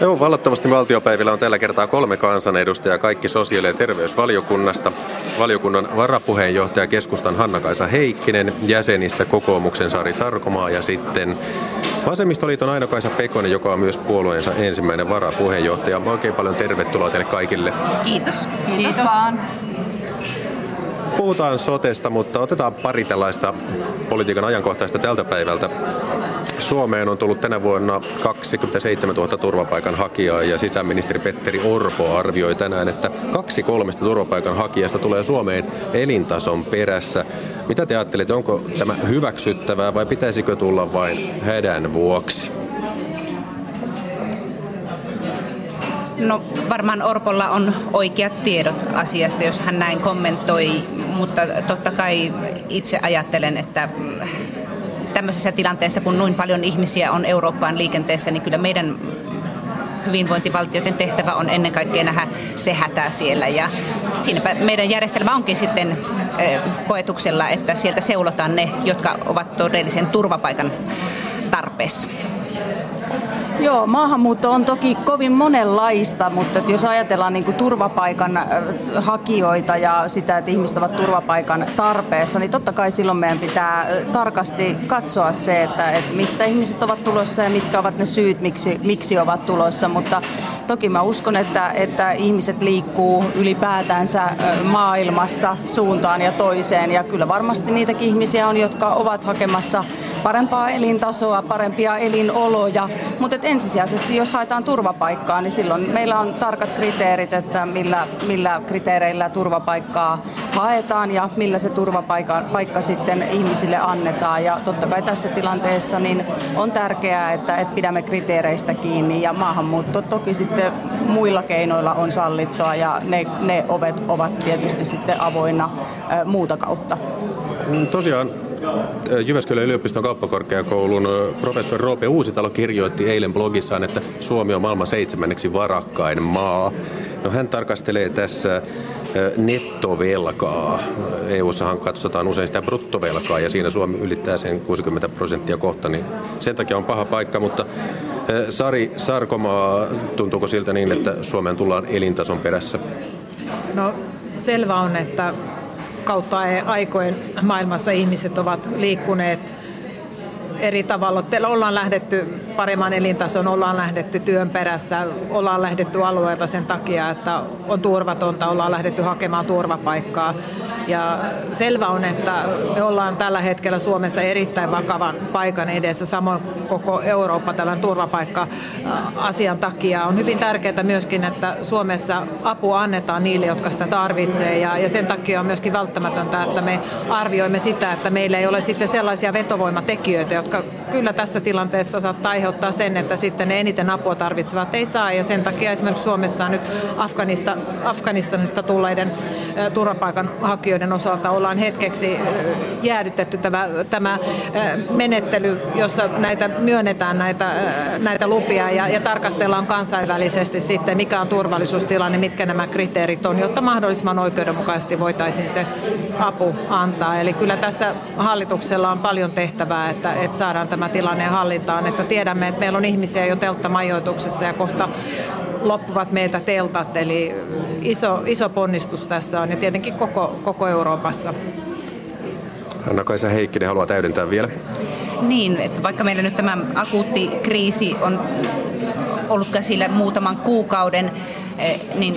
Joo, valitettavasti valtiopäivillä on tällä kertaa kolme kansanedustajaa, kaikki sosiaali- ja terveysvaliokunnasta. Valiokunnan varapuheenjohtaja keskustan Hanna-Kaisa Heikkinen, jäsenistä kokoomuksen Sari Sarkomaa ja sitten Vasemmistoliiton Aino-Kaisa Pekonen, joka on myös puolueensa ensimmäinen varapuheenjohtaja. Oikein paljon tervetuloa teille kaikille. Kiitos. Kiitos, Kiitos vaan. Puhutaan sotesta, mutta otetaan pari tällaista politiikan ajankohtaista tältä päivältä. Suomeen on tullut tänä vuonna 27 000 turvapaikan hakijaa ja sisäministeri Petteri Orpo arvioi tänään, että kaksi kolmesta turvapaikan hakijasta tulee Suomeen elintason perässä. Mitä te ajattelette, onko tämä hyväksyttävää vai pitäisikö tulla vain hädän vuoksi? No varmaan Orpolla on oikeat tiedot asiasta, jos hän näin kommentoi, mutta totta kai itse ajattelen, että tämmöisessä tilanteessa, kun noin paljon ihmisiä on Eurooppaan liikenteessä, niin kyllä meidän hyvinvointivaltioiden tehtävä on ennen kaikkea nähdä se hätä siellä. Ja siinäpä meidän järjestelmä onkin sitten koetuksella, että sieltä seulotaan ne, jotka ovat todellisen turvapaikan tarpeessa. Joo, maahanmuutto on toki kovin monenlaista, mutta jos ajatellaan niin turvapaikan hakijoita ja sitä, että ihmiset ovat turvapaikan tarpeessa, niin totta kai silloin meidän pitää tarkasti katsoa se, että, että mistä ihmiset ovat tulossa ja mitkä ovat ne syyt, miksi, miksi ovat tulossa. Mutta toki mä uskon, että, että ihmiset liikkuu ylipäätänsä maailmassa suuntaan ja toiseen. Ja kyllä varmasti niitäkin ihmisiä on, jotka ovat hakemassa parempaa elintasoa, parempia elinoloja, mutta ensisijaisesti jos haetaan turvapaikkaa, niin silloin meillä on tarkat kriteerit, että millä, millä kriteereillä turvapaikkaa haetaan ja millä se turvapaikka paikka sitten ihmisille annetaan. Ja totta kai tässä tilanteessa niin on tärkeää, että, että pidämme kriteereistä kiinni ja maahanmuutto toki sitten muilla keinoilla on sallittua ja ne, ne ovet ovat tietysti sitten avoinna muuta kautta. Mm, tosiaan Jyväskylän yliopiston kauppakorkeakoulun professori Roope Uusitalo kirjoitti eilen blogissaan, että Suomi on maailman seitsemänneksi varakkain maa. No, hän tarkastelee tässä nettovelkaa. EU-sahan katsotaan usein sitä bruttovelkaa ja siinä Suomi ylittää sen 60 prosenttia kohta, niin sen takia on paha paikka, mutta Sari Sarkomaa, tuntuuko siltä niin, että Suomeen tullaan elintason perässä? No selvä on, että kautta aikojen maailmassa ihmiset ovat liikkuneet eri tavalla. Ollaan lähdetty paremman elintason, ollaan lähdetty työn perässä, ollaan lähdetty alueelta sen takia, että on turvatonta, ollaan lähdetty hakemaan turvapaikkaa. Ja selvä on, että me ollaan tällä hetkellä Suomessa erittäin vakavan paikan edessä, samoin koko Eurooppa tämän turvapaikka-asian takia. On hyvin tärkeää myöskin, että Suomessa apua annetaan niille, jotka sitä tarvitsee. Ja, ja sen takia on myöskin välttämätöntä, että me arvioimme sitä, että meillä ei ole sitten sellaisia vetovoimatekijöitä, jotka kyllä tässä tilanteessa saattaa aiheuttaa sen, että sitten ne eniten apua tarvitsevat ei saa. Ja sen takia esimerkiksi Suomessa on nyt Afganista, Afganistanista tulleiden turvapaikanhakijoiden asioiden osalta ollaan hetkeksi jäädytetty tämä, tämä menettely, jossa näitä myönnetään näitä, näitä lupia ja, ja tarkastellaan kansainvälisesti sitten, mikä on turvallisuustilanne, mitkä nämä kriteerit on, jotta mahdollisimman oikeudenmukaisesti voitaisiin se apu antaa. Eli kyllä tässä hallituksella on paljon tehtävää, että, että saadaan tämä tilanne hallintaan, että tiedämme, että meillä on ihmisiä jo telttamajoituksessa ja kohta loppuvat meiltä teltat, eli iso, iso ponnistus tässä on ja tietenkin koko, koko Euroopassa. Anna-Kaisa Heikkinen haluaa täydentää vielä. Niin, että vaikka meillä nyt tämä akuutti kriisi on ollut käsillä muutaman kuukauden, niin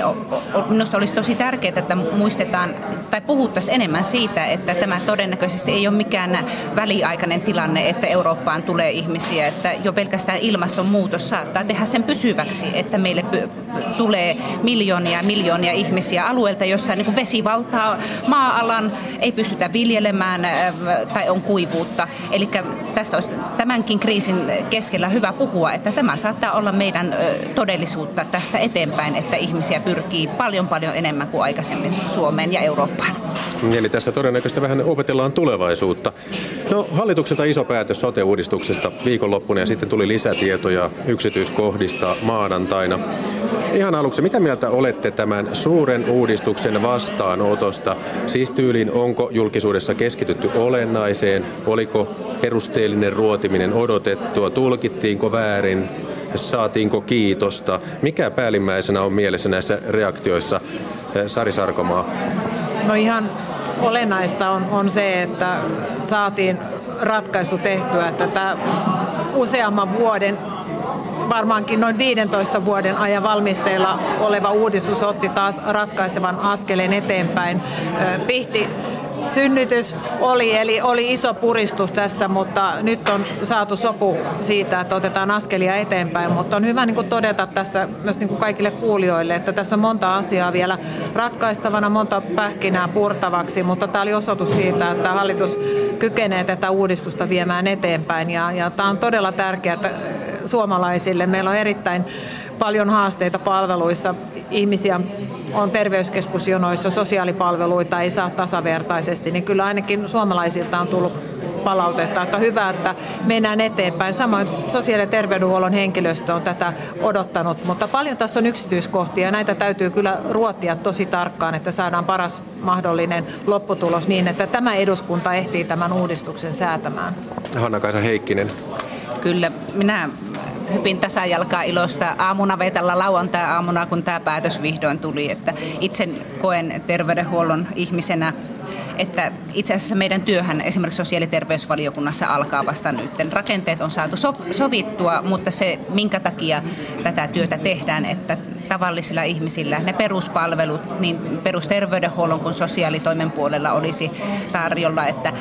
minusta olisi tosi tärkeää, että muistetaan tai puhuttaisiin enemmän siitä, että tämä todennäköisesti ei ole mikään väliaikainen tilanne, että Eurooppaan tulee ihmisiä, että jo pelkästään ilmastonmuutos saattaa tehdä sen pysyväksi, että meille tulee miljoonia miljoonia ihmisiä alueelta, jossa niin vesivaltaa maa-alan ei pystytä viljelemään tai on kuivuutta. Eli tästä olisi tämänkin kriisin keskellä hyvä puhua, että tämä saattaa olla meidän todellisuutta tästä eteenpäin, että että ihmisiä pyrkii paljon paljon enemmän kuin aikaisemmin Suomeen ja Eurooppaan. Eli tässä todennäköisesti vähän opetellaan tulevaisuutta. No hallitukselta iso päätös sote-uudistuksesta viikonloppuna ja sitten tuli lisätietoja yksityiskohdista maanantaina. Ihan aluksi, mitä mieltä olette tämän suuren uudistuksen vastaanotosta? Siis tyyliin, onko julkisuudessa keskitytty olennaiseen? Oliko perusteellinen ruotiminen odotettua? Tulkittiinko väärin? Saatiinko kiitosta. Mikä päällimmäisenä on mielessä näissä reaktioissa? Sari Sarkomaa. No ihan olennaista on, on se, että saatiin ratkaisu tehtyä, että tämä useamman vuoden varmaankin noin 15 vuoden ajan valmisteilla oleva uudistus otti taas ratkaisevan askeleen eteenpäin. Pihti synnytys oli, eli oli iso puristus tässä, mutta nyt on saatu sopu siitä, että otetaan askelia eteenpäin. Mutta on hyvä niin kuin todeta tässä myös niin kuin kaikille kuulijoille, että tässä on monta asiaa vielä ratkaistavana, monta pähkinää purtavaksi, mutta tämä oli osoitus siitä, että hallitus kykenee tätä uudistusta viemään eteenpäin. Ja, ja tämä on todella tärkeää suomalaisille. Meillä on erittäin paljon haasteita palveluissa. Ihmisiä on terveyskeskusjonoissa, sosiaalipalveluita ei saa tasavertaisesti, niin kyllä ainakin suomalaisilta on tullut palautetta, että hyvä, että mennään eteenpäin. Samoin sosiaali- ja terveydenhuollon henkilöstö on tätä odottanut, mutta paljon tässä on yksityiskohtia ja näitä täytyy kyllä ruotia tosi tarkkaan, että saadaan paras mahdollinen lopputulos niin, että tämä eduskunta ehtii tämän uudistuksen säätämään. Hanna-Kaisa Heikkinen. Kyllä, minä hypin tasajalkaa ilosta aamuna vetellä lauantai-aamuna, kun tämä päätös vihdoin tuli. Että itse koen terveydenhuollon ihmisenä että itse asiassa meidän työhän esimerkiksi sosiaali- ja terveysvaliokunnassa alkaa vasta nyt. Rakenteet on saatu sovittua, mutta se, minkä takia tätä työtä tehdään, että tavallisilla ihmisillä ne peruspalvelut niin perusterveydenhuollon kuin sosiaalitoimen puolella olisi tarjolla. Että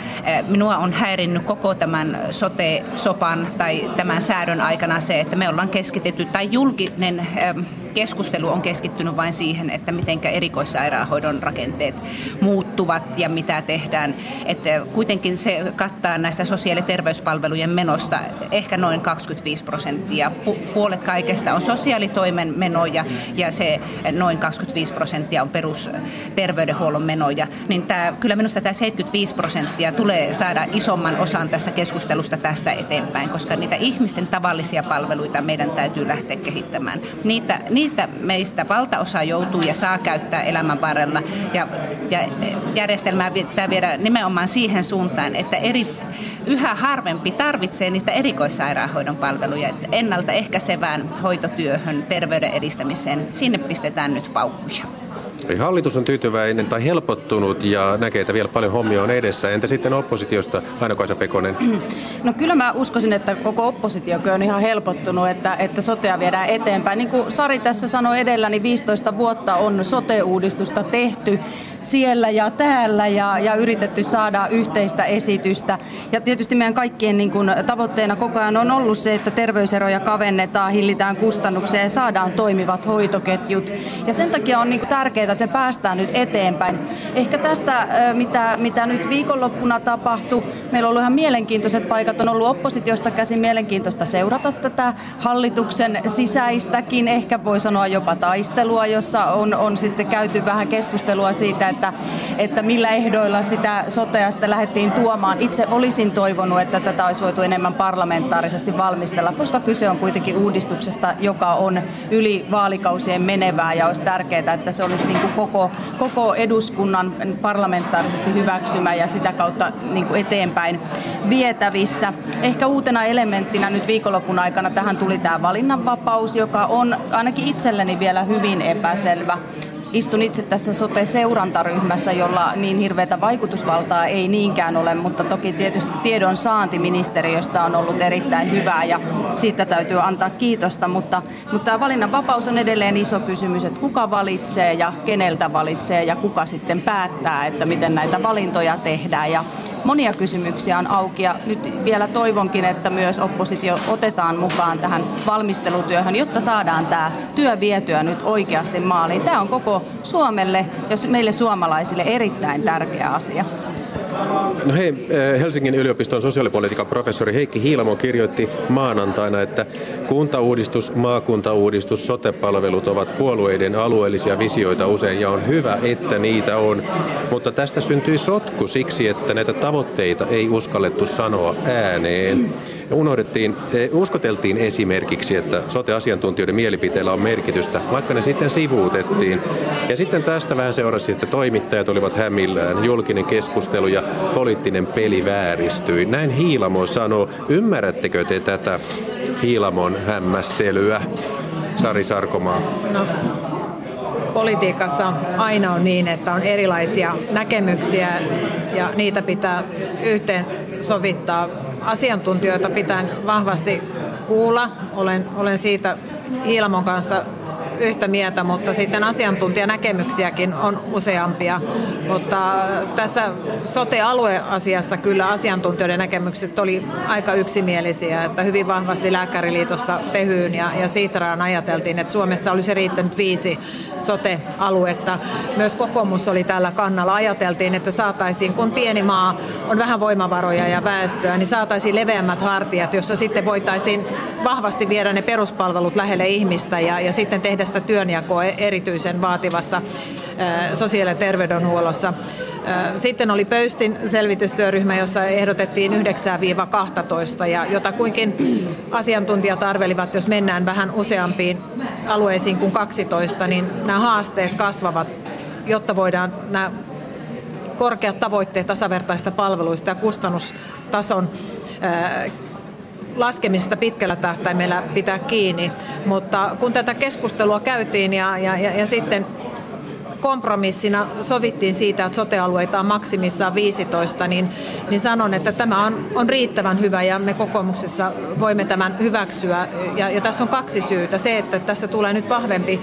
minua on häirinnyt koko tämän sote-sopan tai tämän säädön aikana se, että me ollaan keskitetty tai julkinen keskustelu on keskittynyt vain siihen, että miten erikoissairaanhoidon rakenteet muuttuvat ja mitä tehdään. Että kuitenkin se kattaa näistä sosiaali- ja terveyspalvelujen menosta ehkä noin 25 prosenttia. Puolet kaikesta on sosiaalitoimen menoja ja se noin 25 prosenttia on perusterveydenhuollon menoja. Niin tämä, kyllä minusta tämä 75 prosenttia tulee saada isomman osan tässä keskustelusta tästä eteenpäin, koska niitä ihmisten tavallisia palveluita meidän täytyy lähteä kehittämään. Niitä meistä valtaosa joutuu ja saa käyttää elämän varrella. Ja, ja järjestelmää pitää viedä nimenomaan siihen suuntaan, että eri, yhä harvempi tarvitsee niitä erikoissairaanhoidon palveluja. Ennaltaehkäisevään hoitotyöhön, terveyden edistämiseen, sinne pistetään nyt paukkuja. Hallitus on tyytyväinen tai helpottunut ja näkee, että vielä paljon hommia on edessä. Entä sitten oppositiosta, Aino-Kaisa Pekonen? No kyllä mä uskoisin, että koko oppositio on ihan helpottunut, että, että sotea viedään eteenpäin. Niin kuin Sari tässä sanoi edellä, niin 15 vuotta on sote-uudistusta tehty siellä ja täällä ja, ja yritetty saada yhteistä esitystä. Ja tietysti meidän kaikkien niin kuin, tavoitteena koko ajan on ollut se, että terveyseroja kavennetaan, hillitään kustannuksia ja saadaan toimivat hoitoketjut. Ja sen takia on niin kuin, tärkeää, että me päästään nyt eteenpäin. Ehkä tästä, mitä, mitä nyt viikonloppuna tapahtui, meillä on ollut ihan mielenkiintoiset paikat, on ollut oppositiosta käsin mielenkiintoista seurata tätä hallituksen sisäistäkin, ehkä voi sanoa jopa taistelua, jossa on, on sitten käyty vähän keskustelua siitä, että, että millä ehdoilla sitä sotea sitten lähdettiin tuomaan. Itse olisin toivonut, että tätä olisi voitu enemmän parlamentaarisesti valmistella, koska kyse on kuitenkin uudistuksesta, joka on yli vaalikausien menevää ja olisi tärkeää, että se olisi niin kuin koko, koko eduskunnan parlamentaarisesti hyväksymä ja sitä kautta niin kuin eteenpäin vietävissä. Ehkä uutena elementtinä nyt viikonlopun aikana tähän tuli tämä valinnanvapaus, joka on ainakin itselleni vielä hyvin epäselvä istun itse tässä sote-seurantaryhmässä, jolla niin hirveätä vaikutusvaltaa ei niinkään ole, mutta toki tietysti tiedon saanti ministeriöstä on ollut erittäin hyvää ja siitä täytyy antaa kiitosta, mutta, mutta tämä valinnanvapaus on edelleen iso kysymys, että kuka valitsee ja keneltä valitsee ja kuka sitten päättää, että miten näitä valintoja tehdään. Ja monia kysymyksiä on auki ja nyt vielä toivonkin, että myös oppositio otetaan mukaan tähän valmistelutyöhön, jotta saadaan tämä työ vietyä nyt oikeasti maaliin. Tämä on koko Suomelle, jos meille suomalaisille erittäin tärkeä asia. No hei, eh, Helsingin yliopiston sosiaalipolitiikan professori Heikki Hiilamo kirjoitti maanantaina, että kuntauudistus, maakuntauudistus, sotepalvelut ovat puolueiden alueellisia visioita usein ja on hyvä, että niitä on. Mutta tästä syntyi sotku siksi, että näitä tavoitteita ei uskallettu sanoa ääneen unohdettiin, eh, uskoteltiin esimerkiksi, että sote-asiantuntijoiden mielipiteillä on merkitystä, vaikka ne sitten sivuutettiin. Ja sitten tästä vähän seurasi, että toimittajat olivat hämillään, julkinen keskustelu ja poliittinen peli vääristyi. Näin Hiilamo sanoo, ymmärrättekö te tätä? Hiilamon hämmästelyä? Sari Sarkomaa. No, politiikassa aina on niin, että on erilaisia näkemyksiä ja niitä pitää yhteen sovittaa. Asiantuntijoita pitää vahvasti kuulla. Olen, olen siitä Hiilamon kanssa yhtä mieltä, mutta sitten asiantuntijanäkemyksiäkin on useampia. Mutta tässä sote-alueasiassa kyllä asiantuntijoiden näkemykset oli aika yksimielisiä, että hyvin vahvasti Lääkäriliitosta Tehyyn ja, ja Siitraan ajateltiin, että Suomessa olisi riittänyt viisi sote-aluetta. Myös kokoomus oli tällä kannalla. Ajateltiin, että saataisiin, kun pieni maa on vähän voimavaroja ja väestöä, niin saataisiin leveämmät hartiat, jossa sitten voitaisiin vahvasti viedä ne peruspalvelut lähelle ihmistä ja, ja sitten tehdä sitä työnjakoa erityisen vaativassa sosiaali- ja terveydenhuollossa. Sitten oli Pöystin selvitystyöryhmä, jossa ehdotettiin 9-12 ja jotakuinkin asiantuntijat arvelivat, jos mennään vähän useampiin alueisiin kuin 12, niin nämä haasteet kasvavat, jotta voidaan nämä korkeat tavoitteet tasavertaista palveluista ja kustannustason laskemisesta pitkällä tähtäimellä pitää kiinni. Mutta kun tätä keskustelua käytiin ja, ja, ja, ja sitten kompromissina sovittiin siitä, että sotealueita on maksimissaan 15, niin, niin sanon, että tämä on, on riittävän hyvä ja me kokoomuksessa voimme tämän hyväksyä. Ja, ja tässä on kaksi syytä. Se, että tässä tulee nyt vahvempi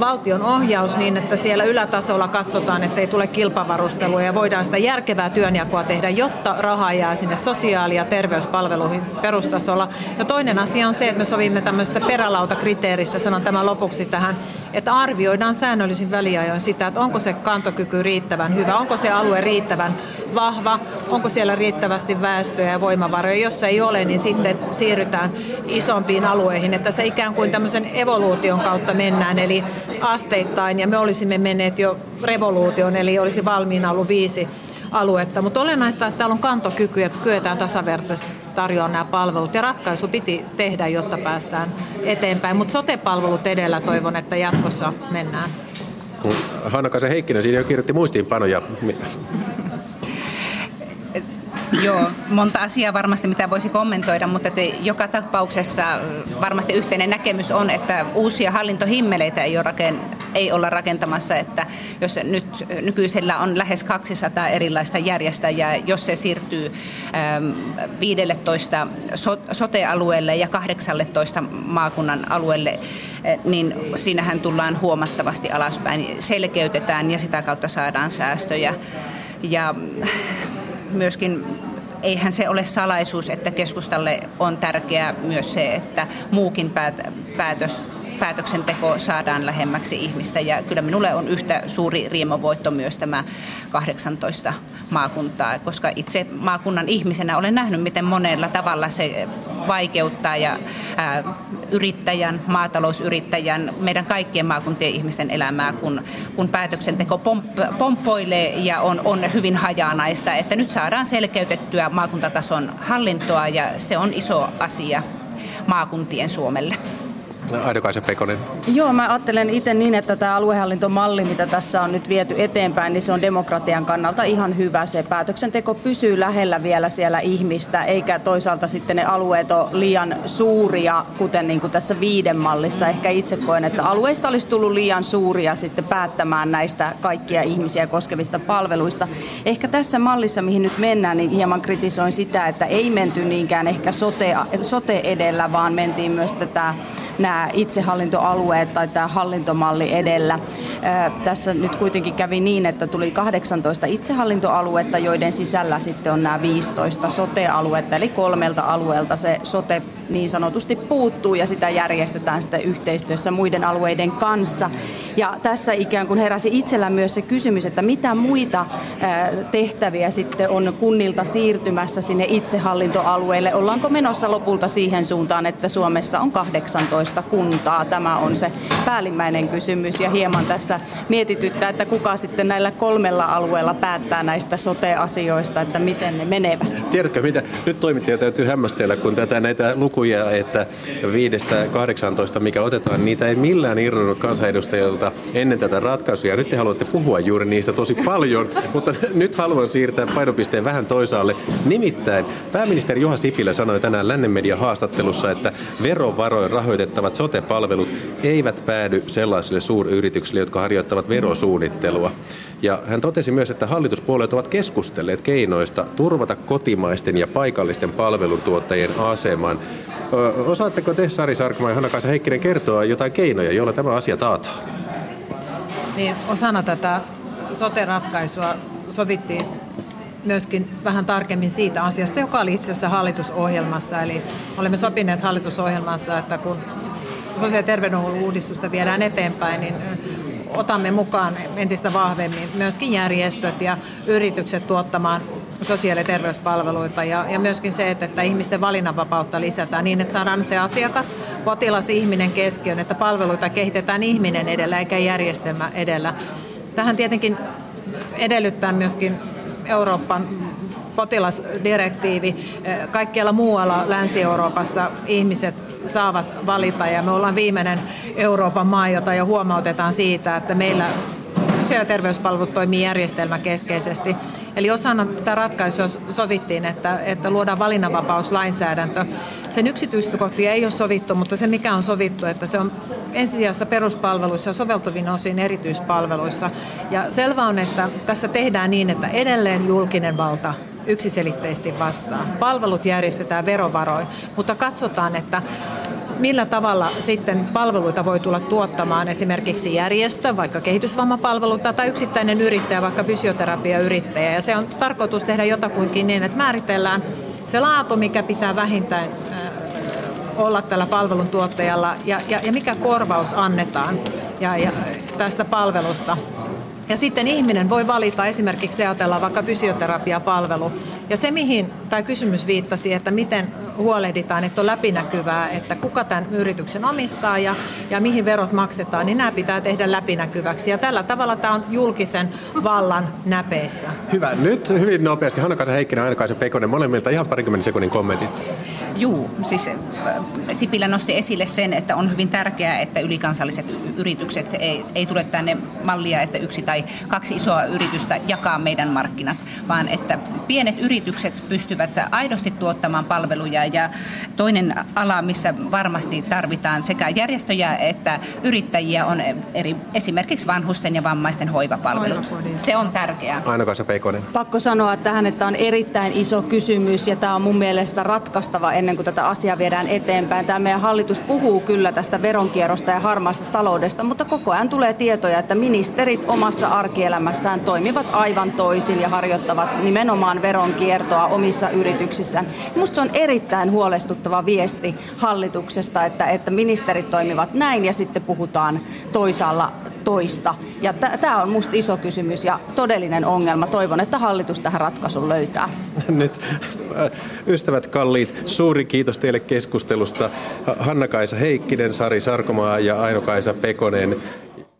valtion ohjaus niin, että siellä ylätasolla katsotaan, että ei tule kilpavarustelua ja voidaan sitä järkevää työnjakoa tehdä, jotta rahaa jää sinne sosiaali- ja terveyspalveluihin perustasolla. Ja toinen asia on se, että me sovimme tämmöistä perälautakriteeristä, sanon tämän lopuksi tähän, että arvioidaan säännöllisin väliajoin sitä, että onko se kantokyky riittävän hyvä, onko se alue riittävän vahva, onko siellä riittävästi väestöä ja voimavaroja. Jos ei ole, niin sitten siirrytään isompiin alueihin, että se ikään kuin tämmöisen evoluution kautta mennään, eli asteittain, ja me olisimme menneet jo revoluution, eli olisi valmiina ollut viisi aluetta. Mutta olennaista, että täällä on kantokyky ja kyetään tasavertaisesti tarjoamaan nämä palvelut. Ja ratkaisu piti tehdä, jotta päästään eteenpäin. Mutta sote-palvelut edellä toivon, että jatkossa mennään. Hanna-Kaisa Heikkinen siinä jo kirjoitti muistiinpanoja. Joo, monta asiaa varmasti, mitä voisi kommentoida, mutta että joka tapauksessa varmasti yhteinen näkemys on, että uusia hallintohimmeleitä ei, ole raken, ei olla rakentamassa, että jos nyt nykyisellä on lähes 200 erilaista järjestäjää, jos se siirtyy 15 sote-alueelle ja 18 maakunnan alueelle, niin siinähän tullaan huomattavasti alaspäin, selkeytetään ja sitä kautta saadaan säästöjä. Ja myöskin eihän se ole salaisuus, että keskustalle on tärkeää myös se, että muukin päätös päätöksenteko saadaan lähemmäksi ihmistä. Ja kyllä minulle on yhtä suuri riemovoitto myös tämä 18 maakuntaa, koska itse maakunnan ihmisenä olen nähnyt, miten monella tavalla se vaikeuttaa ja ää, yrittäjän, maatalousyrittäjän, meidän kaikkien maakuntien ihmisten elämää, kun, kun päätöksenteko pomp, pomppoilee ja on, on hyvin hajanaista, että nyt saadaan selkeytettyä maakuntatason hallintoa ja se on iso asia maakuntien Suomelle. Aidokaisen Pekonen. Joo, mä ajattelen itse niin, että tämä aluehallintomalli, mitä tässä on nyt viety eteenpäin, niin se on demokratian kannalta ihan hyvä. Se päätöksenteko pysyy lähellä vielä siellä ihmistä, eikä toisaalta sitten ne alueet ole liian suuria, kuten niin kuin tässä viiden mallissa. Ehkä itse koen, että alueista olisi tullut liian suuria sitten päättämään näistä kaikkia ihmisiä koskevista palveluista. Ehkä tässä mallissa, mihin nyt mennään, niin hieman kritisoin sitä, että ei menty niinkään ehkä sote, sote edellä, vaan mentiin myös tätä nämä itsehallintoalueet tai tämä hallintomalli edellä. Tässä nyt kuitenkin kävi niin, että tuli 18 itsehallintoaluetta, joiden sisällä sitten on nämä 15 sote-aluetta, eli kolmelta alueelta se sote niin sanotusti puuttuu ja sitä järjestetään sitten yhteistyössä muiden alueiden kanssa. Ja tässä ikään kuin heräsi itsellä myös se kysymys, että mitä muita tehtäviä sitten on kunnilta siirtymässä sinne itsehallintoalueille. Ollaanko menossa lopulta siihen suuntaan, että Suomessa on 18 kuntaa? Tämä on se päällimmäinen kysymys ja hieman tässä mietityttää, että kuka sitten näillä kolmella alueella päättää näistä sote-asioista, että miten ne menevät. Tiedätkö mitä? Nyt toimittajia täytyy hämmästellä, kun tätä näitä lukuja, että 5-18, mikä otetaan, niitä ei millään irronnut kansanedustajilta ennen tätä ratkaisua. Nyt te haluatte puhua juuri niistä tosi paljon, mutta nyt haluan siirtää painopisteen vähän toisaalle. Nimittäin pääministeri Juha Sipilä sanoi tänään Lännen haastattelussa, että verovaroin rahoitettavat sote-palvelut eivät päädy sellaisille suuryrityksille, jotka harjoittavat verosuunnittelua. Ja hän totesi myös, että hallituspuolueet ovat keskustelleet keinoista turvata kotimaisten ja paikallisten palveluntuottajien aseman. Osaatteko te, Sari Sarkma ja Hanna-Kaisa Heikkinen, kertoa jotain keinoja, joilla tämä asia taataan? Niin, osana tätä sote-ratkaisua sovittiin myöskin vähän tarkemmin siitä asiasta, joka oli itse asiassa hallitusohjelmassa. Eli olemme sopineet hallitusohjelmassa, että kun sosiaali- ja terveydenhuollon uudistusta viedään eteenpäin, niin otamme mukaan entistä vahvemmin myöskin järjestöt ja yritykset tuottamaan sosiaali- ja terveyspalveluita ja, ja myöskin se, että, että ihmisten valinnanvapautta lisätään niin, että saadaan se asiakas, potilas, ihminen keskiön, että palveluita kehitetään ihminen edellä eikä järjestelmä edellä. Tähän tietenkin edellyttää myöskin Euroopan potilasdirektiivi. Kaikkialla muualla Länsi-Euroopassa ihmiset saavat valita ja me ollaan viimeinen Euroopan maa, jota jo huomautetaan siitä, että meillä sosiaali- ja terveyspalvelut toimii järjestelmäkeskeisesti. Eli osana tätä ratkaisua sovittiin, että, että luodaan valinnanvapauslainsäädäntö. Sen yksityiskohtia ei ole sovittu, mutta se mikä on sovittu, että se on ensisijassa peruspalveluissa ja soveltuvin osin erityispalveluissa. Ja selvä on, että tässä tehdään niin, että edelleen julkinen valta yksiselitteisesti vastaa. Palvelut järjestetään verovaroin, mutta katsotaan, että millä tavalla sitten palveluita voi tulla tuottamaan esimerkiksi järjestö, vaikka kehitysvammapalveluita tai yksittäinen yrittäjä, vaikka fysioterapiayrittäjä. Ja se on tarkoitus tehdä jotakuinkin niin, että määritellään se laatu, mikä pitää vähintään olla tällä palveluntuottajalla ja, ja, ja mikä korvaus annetaan ja, ja tästä palvelusta. Ja sitten ihminen voi valita esimerkiksi ajatellaan vaikka fysioterapiapalvelu. Ja se, mihin tämä kysymys viittasi, että miten huolehditaan, että on läpinäkyvää, että kuka tämän yrityksen omistaa ja, ja mihin verot maksetaan, niin nämä pitää tehdä läpinäkyväksi. Ja tällä tavalla tämä on julkisen vallan näpeissä. Hyvä. Nyt hyvin nopeasti Hanna-Kaisa Heikkinen Aina-Kaisa Pekonen molemmilta ihan parikymmentä sekunnin kommentit. Juu, siis äh, Sipilä nosti esille sen, että on hyvin tärkeää, että ylikansalliset yritykset ei, ei tule tänne mallia, että yksi tai kaksi isoa yritystä jakaa meidän markkinat, vaan että pienet yritykset pystyvät aidosti tuottamaan palveluja ja toinen ala, missä varmasti tarvitaan sekä järjestöjä että yrittäjiä on eri, esimerkiksi vanhusten ja vammaisten hoivapalvelut. Se on tärkeää. aina Peikonen. Pakko sanoa tähän, että on erittäin iso kysymys ja tämä on mun mielestä ratkaistava ennen kuin tätä asiaa viedään eteenpäin. Tämä meidän hallitus puhuu kyllä tästä veronkierrosta ja harmaasta taloudesta, mutta koko ajan tulee tietoja, että ministerit omassa arkielämässään toimivat aivan toisin ja harjoittavat nimenomaan veronkiertoa omissa yrityksissään. Minusta se on erittäin huolestuttava viesti hallituksesta, että, että ministerit toimivat näin ja sitten puhutaan toisaalla toista. Ja tämä on minusta iso kysymys ja todellinen ongelma. Toivon, että hallitus tähän ratkaisun löytää. Nyt äh, ystävät kalliit, suuri kiitos teille keskustelusta. Hanna-Kaisa Heikkinen, Sari Sarkomaa ja Aino-Kaisa Pekonen.